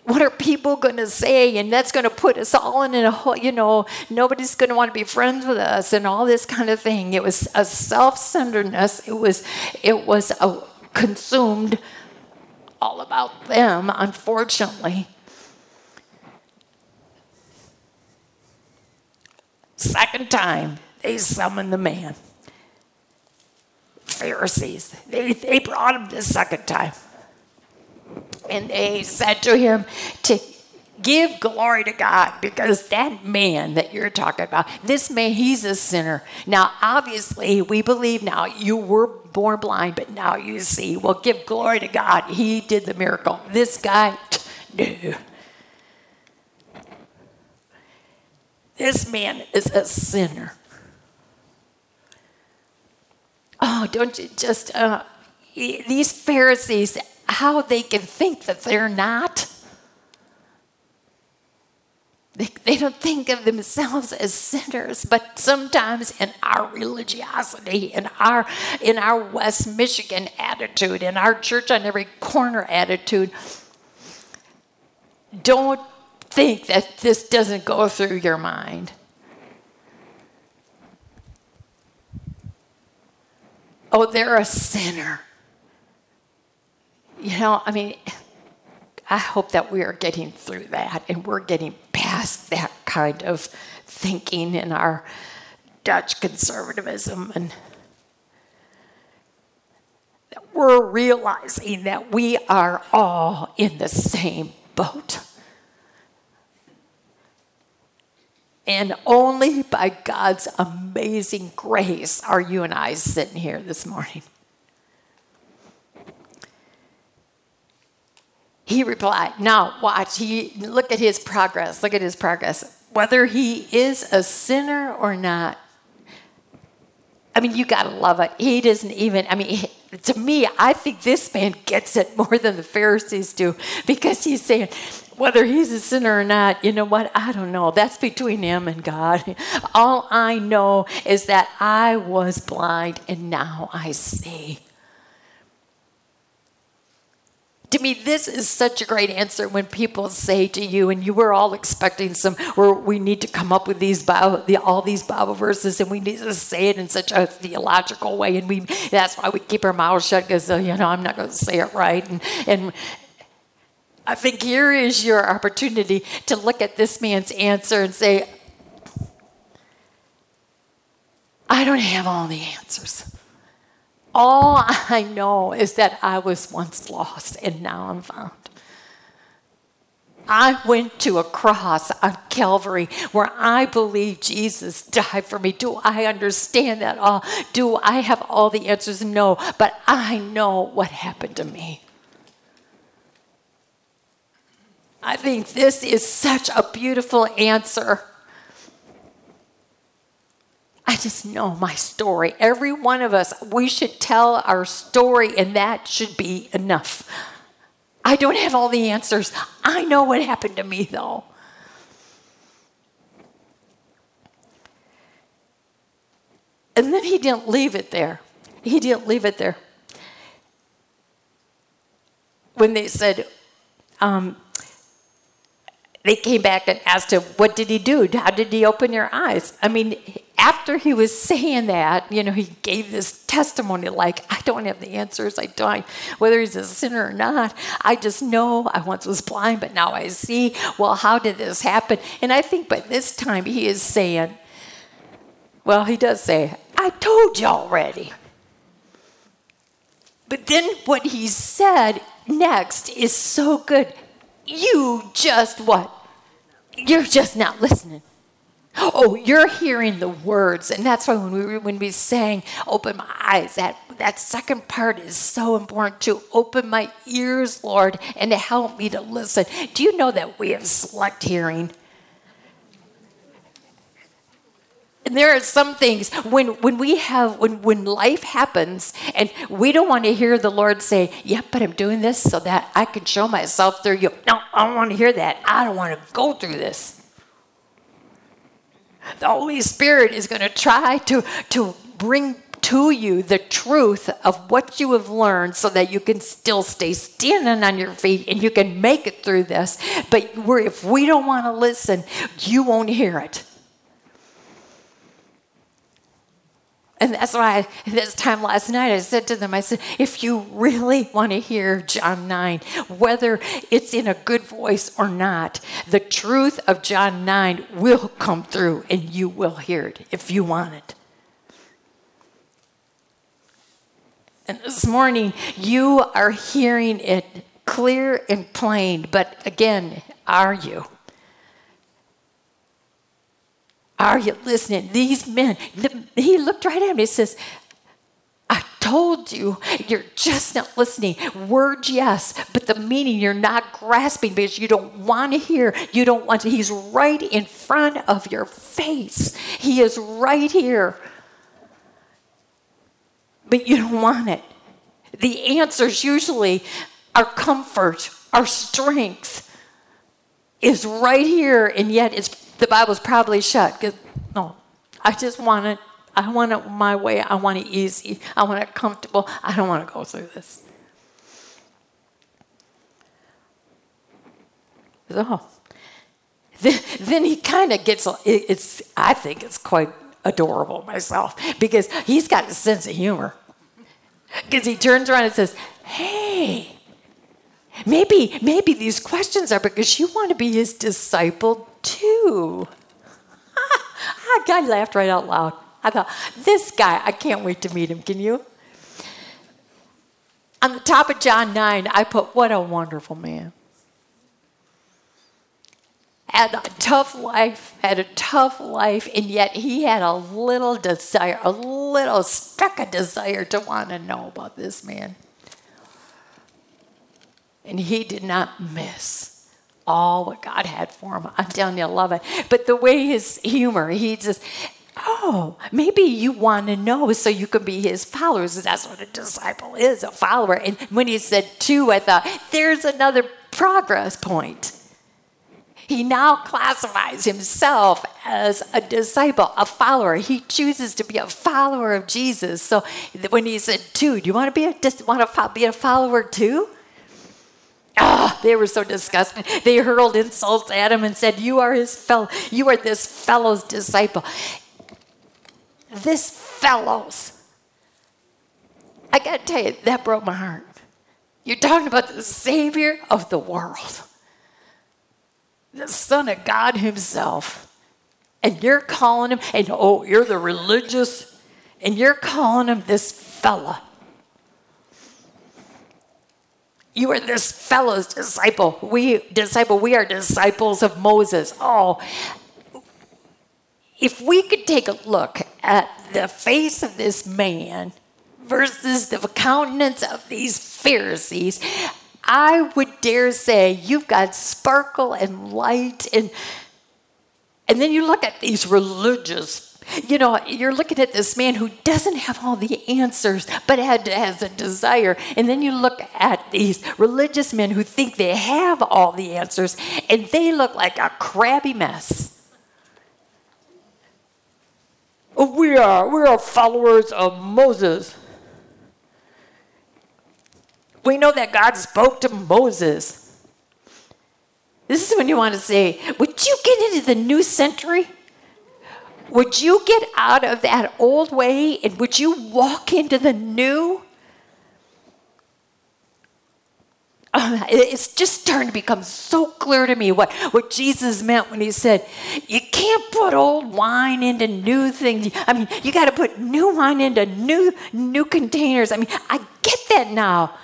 What are people going to say? And that's going to put us all in a whole, you know, nobody's going to want to be friends with us and all this kind of thing. It was a self-centeredness. It was, it was a consumed all about them, unfortunately. Second time, they summoned the man. Pharisees, they, they brought him the second time. And they said to him to give glory to God because that man that you're talking about, this man, he's a sinner. Now, obviously, we believe now you were born blind, but now you see. Well, give glory to God. He did the miracle. This guy, no. This man is a sinner. Oh, don't you just, uh, these Pharisees, how they can think that they're not. They, they don't think of themselves as sinners, but sometimes in our religiosity, in our, in our West Michigan attitude, in our church on every corner attitude, don't think that this doesn't go through your mind. Oh, they're a sinner. You know, I mean, I hope that we are getting through that and we're getting past that kind of thinking in our Dutch conservatism and that we're realizing that we are all in the same boat. And only by God's amazing grace are you and I sitting here this morning. He replied, Now watch, he look at his progress. Look at his progress. Whether he is a sinner or not. I mean, you gotta love it. He doesn't even, I mean, to me, I think this man gets it more than the Pharisees do because he's saying, whether he's a sinner or not, you know what? I don't know. That's between him and God. All I know is that I was blind and now I see. To me, this is such a great answer when people say to you, and you were all expecting some, where we need to come up with these Bible, the, all these Bible verses, and we need to say it in such a theological way, and we that's why we keep our mouths shut because uh, you know I'm not going to say it right, and and I think here is your opportunity to look at this man's answer and say, I don't have all the answers. All I know is that I was once lost and now I'm found. I went to a cross on Calvary where I believe Jesus died for me. Do I understand that all? Do I have all the answers? No, but I know what happened to me. I think this is such a beautiful answer. I just know my story. Every one of us, we should tell our story, and that should be enough. I don't have all the answers. I know what happened to me, though. And then he didn't leave it there. He didn't leave it there. When they said, um, they came back and asked him, What did he do? How did he open your eyes? I mean, after he was saying that, you know, he gave this testimony like, I don't have the answers. I don't, whether he's a sinner or not. I just know I once was blind, but now I see. Well, how did this happen? And I think by this time he is saying, Well, he does say, I told you already. But then what he said next is so good. You just what? You're just not listening. Oh, you're hearing the words, and that's why when we when we sang "Open my eyes," that that second part is so important to open my ears, Lord, and to help me to listen. Do you know that we have select hearing? And there are some things when, when we have when when life happens and we don't want to hear the Lord say, "Yep, yeah, but I'm doing this so that I can show myself through you." No, I don't want to hear that. I don't want to go through this. The Holy Spirit is going to try to to bring to you the truth of what you have learned so that you can still stay standing on your feet and you can make it through this. But if we don't want to listen, you won't hear it. And that's why this time last night I said to them, I said, if you really want to hear John 9, whether it's in a good voice or not, the truth of John 9 will come through and you will hear it if you want it. And this morning, you are hearing it clear and plain, but again, are you? Are you listening? These men, he looked right at me and says, I told you, you're just not listening. Words, yes, but the meaning you're not grasping because you don't want to hear. You don't want to. He's right in front of your face. He is right here. But you don't want it. The answers usually are comfort, our strength is right here, and yet it's the Bible's probably shut. No, I just want it. I want it my way. I want it easy. I want it comfortable. I don't want to go through this. So then, then he kind of gets, it's, I think it's quite adorable myself because he's got a sense of humor. Because he turns around and says, Hey, maybe, maybe these questions are because you want to be his disciple too. I laughed right out loud. I thought, this guy, I can't wait to meet him. Can you? On the top of John 9, I put, what a wonderful man. Had a tough life, had a tough life, and yet he had a little desire, a little speck of desire to want to know about this man. And he did not miss all what God had for him. I'm telling you, I love it. But the way his humor, he just, oh, maybe you want to know so you can be his followers. That's what a disciple is, a follower. And when he said two, I thought, there's another progress point. He now classifies himself as a disciple, a follower. He chooses to be a follower of Jesus. So when he said two, do you want to be a, want to be a follower too? Ah, they were so disgusted. They hurled insults at him and said, "You are his fellow. You are this fellow's disciple." This fellow's. I got to tell you, that broke my heart. You're talking about the Savior of the world, the Son of God Himself. And you're calling him, and oh, you're the religious, and you're calling him this fella. You are this fellow's disciple. We disciple, we are disciples of Moses. Oh, if we could take a look at the face of this man versus the countenance of these Pharisees, I would dare say you've got sparkle and light and and then you look at these religious you know, you're looking at this man who doesn't have all the answers, but has a desire. And then you look at these religious men who think they have all the answers, and they look like a crabby mess. We are, we are followers of Moses. We know that God spoke to Moses. This is when you want to say, Would you get into the new century? Would you get out of that old way and would you walk into the new? it's just starting to become so clear to me what, what Jesus meant when he said, You can't put old wine into new things. I mean, you got to put new wine into new, new containers. I mean, I get that now.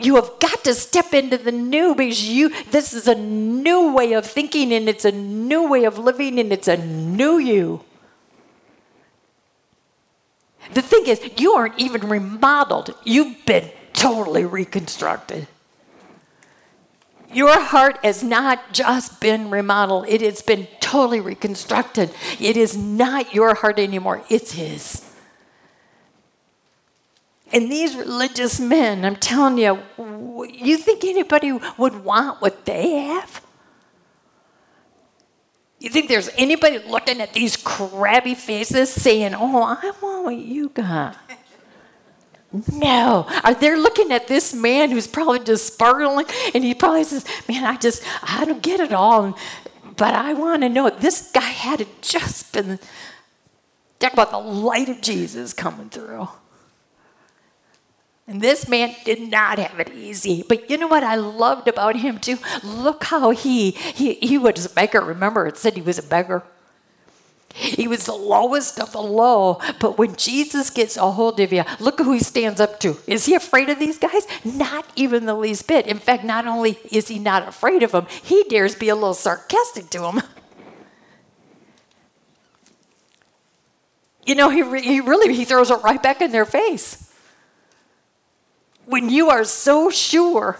You have got to step into the new because you this is a new way of thinking and it's a new way of living and it's a new you. The thing is, you aren't even remodeled. You've been totally reconstructed. Your heart has not just been remodeled, it has been totally reconstructed. It is not your heart anymore, it's His. And these religious men, I'm telling you, you think anybody would want what they have? You think there's anybody looking at these crabby faces saying, Oh, I want what you got? No. Are they looking at this man who's probably just sparkling and he probably says, Man, I just, I don't get it all. But I want to know this guy had just been, talk about the light of Jesus coming through. And this man did not have it easy. But you know what I loved about him too? Look how he, he, he was a beggar. Remember, it said he was a beggar. He was the lowest of the low. But when Jesus gets a hold of you, look who he stands up to. Is he afraid of these guys? Not even the least bit. In fact, not only is he not afraid of them, he dares be a little sarcastic to them. You know, he, re- he really he throws it right back in their face. When you are so sure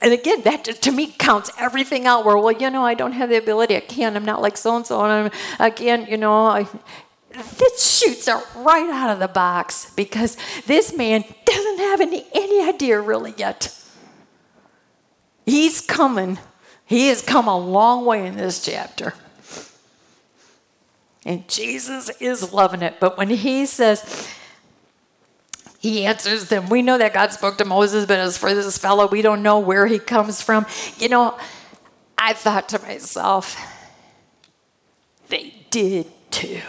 and again, that to me counts everything out. Where, well, you know, I don't have the ability. I can't. I'm not like so and so. I'm, again, you know, I, this shoots are right out of the box because this man doesn't have any, any idea really yet. He's coming. He has come a long way in this chapter. And Jesus is loving it. But when he says, he answers them. We know that God spoke to Moses, but as for this fellow, we don't know where he comes from. You know, I thought to myself, they did too.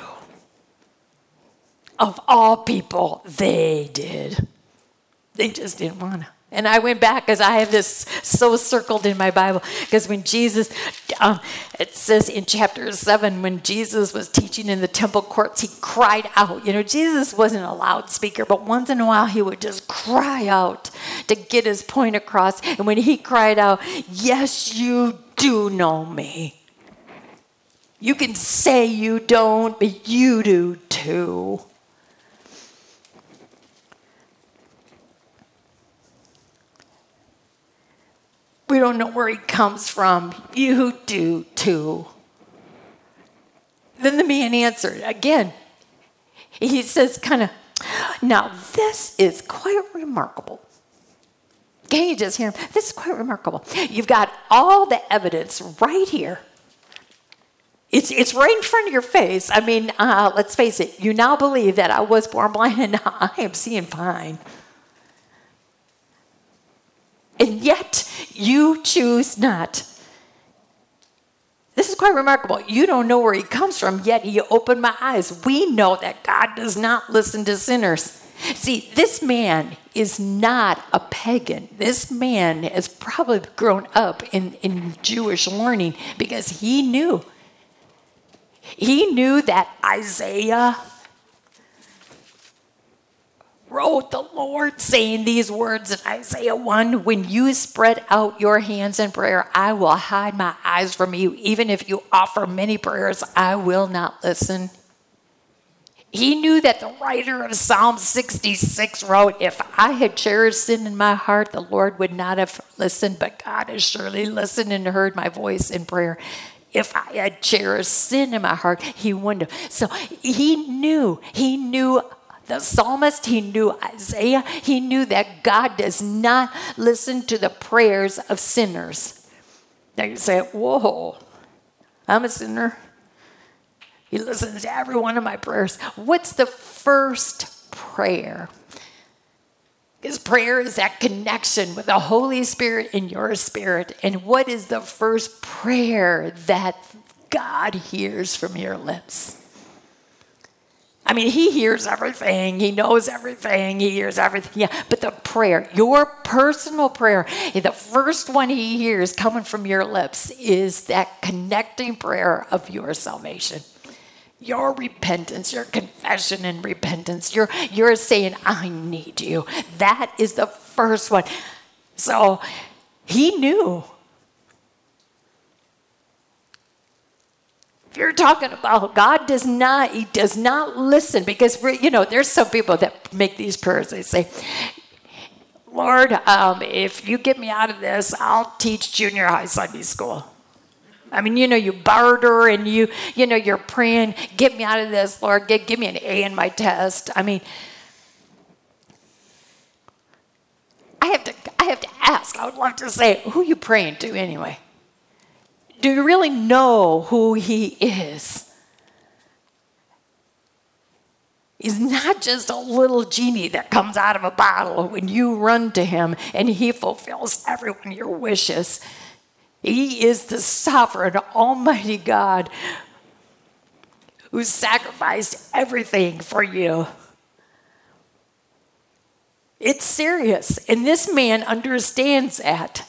Of all people, they did. They just didn't want to. And I went back because I have this so circled in my Bible. Because when Jesus, um, it says in chapter 7, when Jesus was teaching in the temple courts, he cried out. You know, Jesus wasn't a loudspeaker, but once in a while he would just cry out to get his point across. And when he cried out, Yes, you do know me. You can say you don't, but you do too. We don't know where he comes from. You do too. Then the man answered again. He says, kind of, now this is quite remarkable. Can you just hear him? This is quite remarkable. You've got all the evidence right here. It's, it's right in front of your face. I mean, uh, let's face it, you now believe that I was born blind and now I am seeing fine. And yet you choose not. This is quite remarkable. You don't know where he comes from, yet he opened my eyes. We know that God does not listen to sinners. See, this man is not a pagan. This man has probably grown up in, in Jewish learning because he knew. He knew that Isaiah wrote the Lord saying these words in Isaiah 1 When you spread out your hands in prayer, I will hide my eyes from you. Even if you offer many prayers, I will not listen. He knew that the writer of Psalm 66 wrote, If I had cherished sin in my heart, the Lord would not have listened, but God has surely listened and heard my voice in prayer. If I had cherished sin in my heart, he wouldn't have. So he knew, he knew the psalmist, he knew Isaiah, he knew that God does not listen to the prayers of sinners. Now you say, Whoa, I'm a sinner. He listens to every one of my prayers. What's the first prayer? Because prayer is that connection with the Holy Spirit in your spirit. And what is the first prayer that God hears from your lips? I mean, he hears everything. He knows everything. He hears everything. Yeah, but the prayer, your personal prayer, eh, the first one he hears coming from your lips is that connecting prayer of your salvation your repentance, your confession and repentance. You're, you're saying, I need you. That is the first one. So he knew. You're talking about God does not, he does not listen because, you know, there's some people that make these prayers. They say, Lord, um, if you get me out of this, I'll teach junior high Sunday school. I mean, you know, you barter and you, you know, you're praying, get me out of this, Lord, get, give me an A in my test. I mean, I have to, I have to ask. I would love to say, who you praying to anyway? Do you really know who He is? He's not just a little genie that comes out of a bottle when you run to Him and He fulfills every one of your wishes. He is the sovereign, almighty God who sacrificed everything for you. It's serious, and this man understands that.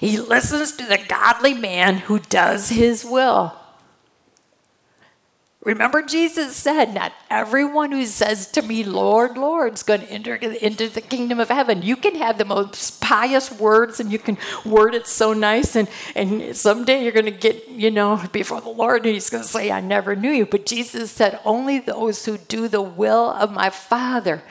He listens to the godly man who does his will. Remember, Jesus said, Not everyone who says to me, Lord, Lord, is going to enter into the kingdom of heaven. You can have the most pious words and you can word it so nice, and, and someday you're going to get, you know, before the Lord, and He's going to say, I never knew you. But Jesus said, Only those who do the will of my Father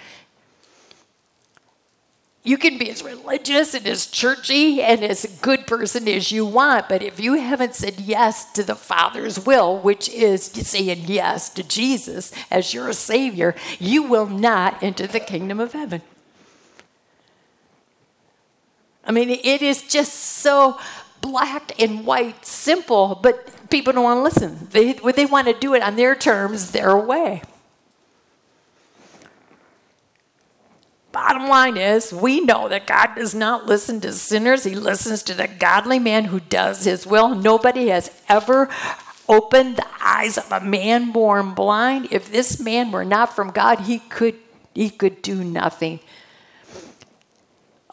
you can be as religious and as churchy and as good person as you want, but if you haven't said yes to the Father's will, which is saying yes to Jesus as your Savior, you will not enter the kingdom of heaven. I mean, it is just so black and white, simple, but people don't want to listen. They, they want to do it on their terms, their way. Bottom line is we know that God does not listen to sinners, He listens to the godly man who does His will. Nobody has ever opened the eyes of a man born blind. If this man were not from God, he could he could do nothing.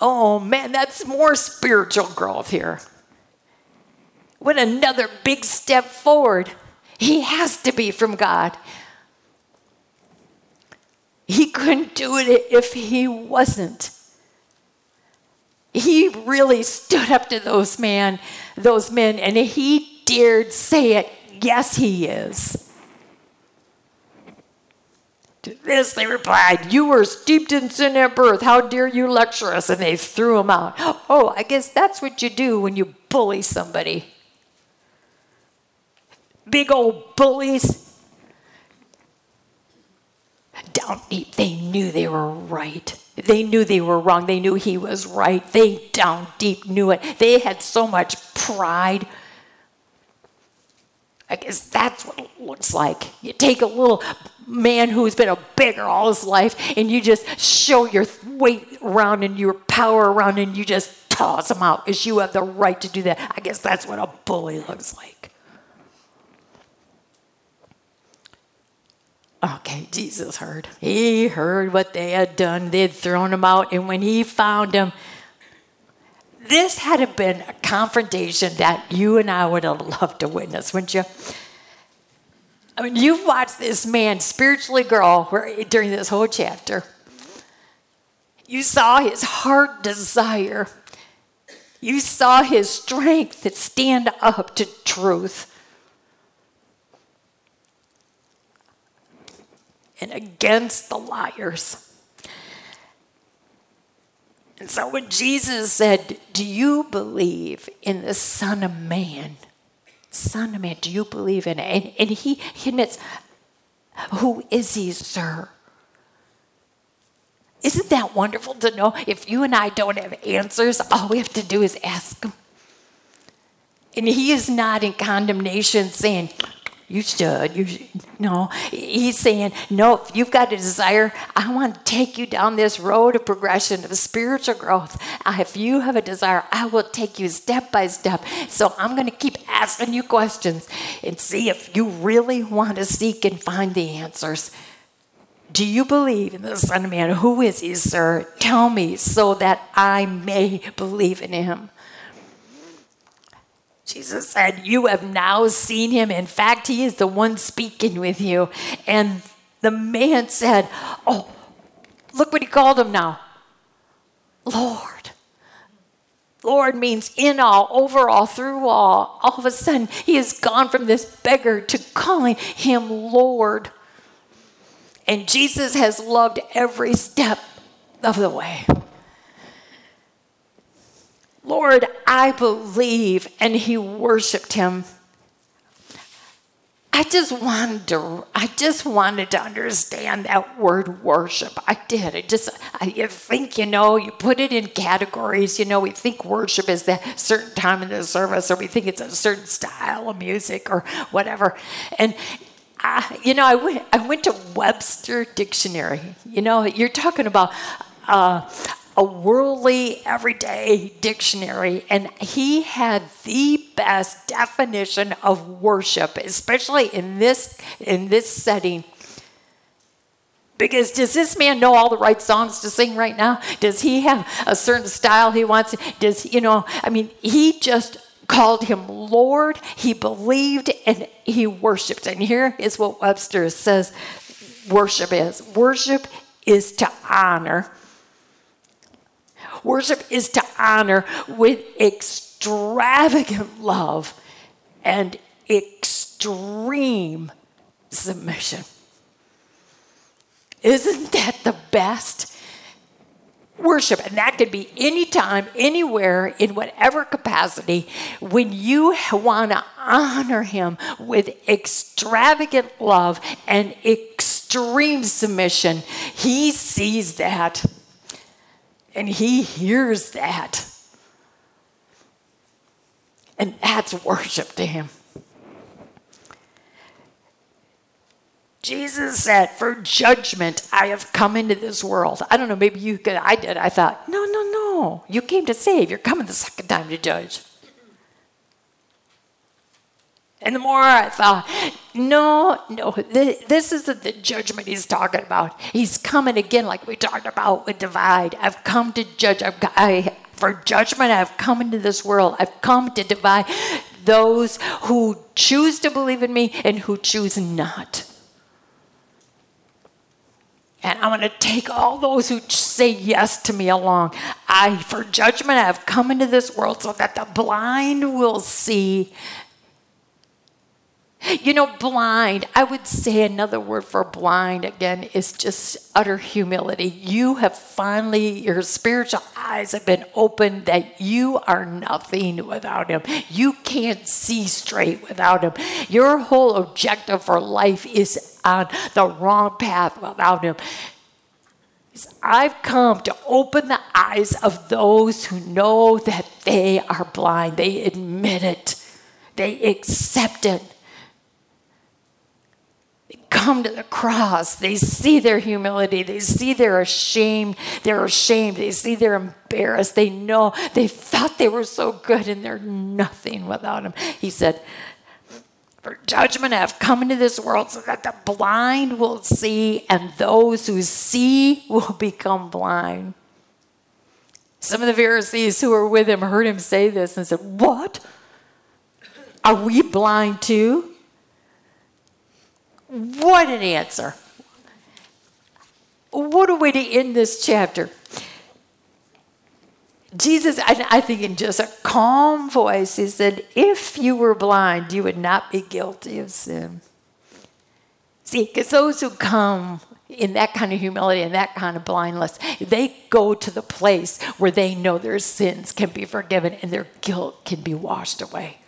Oh man, that's more spiritual growth here. What another big step forward. He has to be from God. He couldn't do it if he wasn't. He really stood up to those man, those men, and he dared say it. Yes, he is. To this they replied, You were steeped in sin at birth. How dare you lecture us? And they threw him out. Oh, I guess that's what you do when you bully somebody. Big old bullies down deep, they knew they were right. They knew they were wrong. They knew he was right. They down deep knew it. They had so much pride. I guess that's what it looks like. You take a little man who's been a beggar all his life and you just show your weight around and your power around and you just toss him out because you have the right to do that. I guess that's what a bully looks like. Okay, Jesus heard. He heard what they had done. They had thrown him out. And when he found him, this had been a confrontation that you and I would have loved to witness, wouldn't you? I mean, you've watched this man spiritually grow during this whole chapter. You saw his heart desire. You saw his strength to stand up to truth. And against the liars. And so when Jesus said, Do you believe in the Son of Man? Son of Man, do you believe in it? And, and he, he admits, Who is he, sir? Isn't that wonderful to know? If you and I don't have answers, all we have to do is ask him. And he is not in condemnation saying, you should. You. No, he's saying, no, if you've got a desire, I want to take you down this road of progression, of spiritual growth. Uh, if you have a desire, I will take you step by step. So I'm going to keep asking you questions and see if you really want to seek and find the answers. Do you believe in the Son of Man? Who is he, sir? Tell me so that I may believe in him. Jesus said, You have now seen him. In fact, he is the one speaking with you. And the man said, Oh, look what he called him now Lord. Lord means in all, over all, through all. All of a sudden, he has gone from this beggar to calling him Lord. And Jesus has loved every step of the way. Lord, I believe. And he worshiped him. I just wanted to I just wanted to understand that word worship. I did. I just I think, you know, you put it in categories. You know, we think worship is that certain time in the service, or we think it's a certain style of music or whatever. And I, you know, I went I went to Webster Dictionary. You know, you're talking about uh, a worldly, everyday dictionary, and he had the best definition of worship, especially in this in this setting. Because does this man know all the right songs to sing right now? Does he have a certain style he wants? Does you know? I mean, he just called him Lord. He believed and he worshipped. And here is what Webster says: worship is. Worship is to honor Worship is to honor with extravagant love and extreme submission. Isn't that the best? Worship, and that could be anytime, anywhere, in whatever capacity, when you want to honor Him with extravagant love and extreme submission, He sees that. And he hears that. And that's worship to him. Jesus said, For judgment I have come into this world. I don't know, maybe you could, I did. I thought, No, no, no. You came to save. You're coming the second time to judge. And the more I thought, no, no, this isn't the judgment he's talking about. He's coming again, like we talked about with divide. I've come to judge. I've, I, for judgment, I've come into this world. I've come to divide those who choose to believe in me and who choose not. And I'm going to take all those who say yes to me along. I, for judgment, I have come into this world so that the blind will see you know, blind, I would say another word for blind again is just utter humility. You have finally, your spiritual eyes have been opened that you are nothing without Him. You can't see straight without Him. Your whole objective for life is on the wrong path without Him. I've come to open the eyes of those who know that they are blind. They admit it, they accept it come to the cross. They see their humility. They see they're ashamed. They're ashamed. They see they're embarrassed. They know they thought they were so good and they're nothing without him. He said, For judgment I have come into this world so that the blind will see and those who see will become blind. Some of the Pharisees who were with him heard him say this and said, What? Are we blind too? What an answer. What a way to end this chapter. Jesus, I, think in just a calm voice, he said, If you were blind, you would not be guilty of sin. See, because those who come in that kind of humility and that kind of blindness, they go to the place where they know their sins can be forgiven and their guilt can be washed away.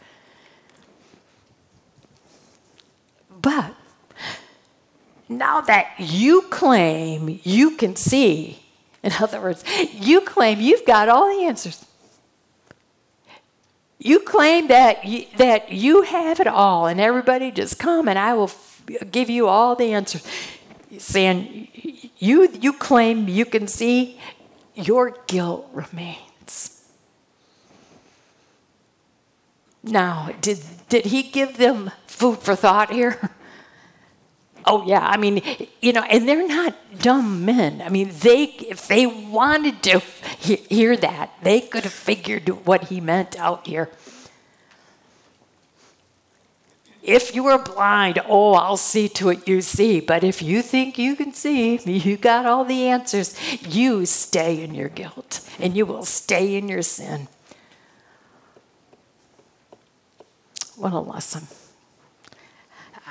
But now that you claim you can see, in other words, you claim you've got all the answers. You claim that you, that you have it all, and everybody just come and I will f- give you all the answers. Saying you you claim you can see, your guilt remains. Now, did did he give them food for thought here? Oh yeah, I mean, you know, and they're not dumb men. I mean, they if they wanted to he- hear that, they could have figured what he meant out here. If you are blind, oh, I'll see to it you see. But if you think you can see, you got all the answers. You stay in your guilt and you will stay in your sin. What a lesson.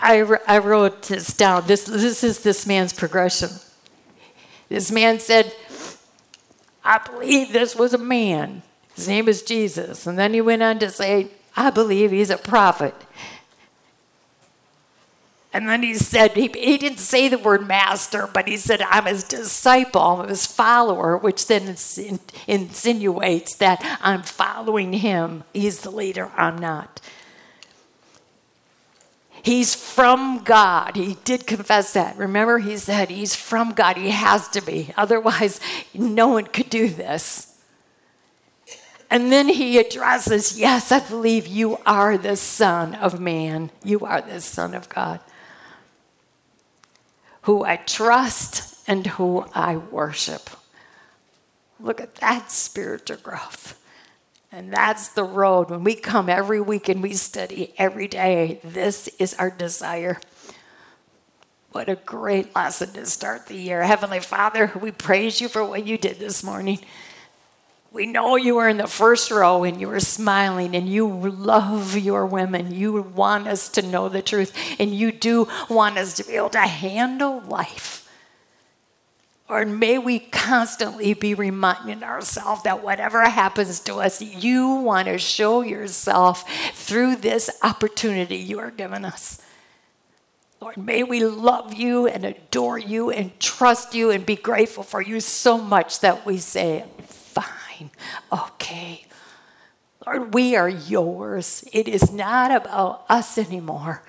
I, I wrote this down. This, this is this man's progression. This man said, I believe this was a man. His name is Jesus. And then he went on to say, I believe he's a prophet. And then he said, he, he didn't say the word master, but he said, I'm his disciple, I'm his follower, which then insinuates that I'm following him. He's the leader, I'm not. He's from God. He did confess that. Remember, he said he's from God. He has to be. Otherwise, no one could do this. And then he addresses, Yes, I believe you are the Son of Man. You are the Son of God, who I trust and who I worship. Look at that spiritual growth. And that's the road. When we come every week and we study every day, this is our desire. What a great lesson to start the year. Heavenly Father, we praise you for what you did this morning. We know you were in the first row and you were smiling and you love your women. You want us to know the truth and you do want us to be able to handle life Lord, may we constantly be reminding ourselves that whatever happens to us, you want to show yourself through this opportunity you are giving us. Lord, may we love you and adore you and trust you and be grateful for you so much that we say, fine, okay. Lord, we are yours. It is not about us anymore.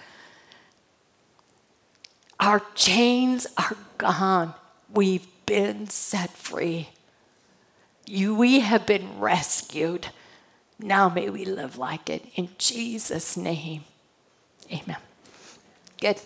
Our chains are gone. We've been set free. You, we have been rescued. Now may we live like it in Jesus' name. Amen. Good.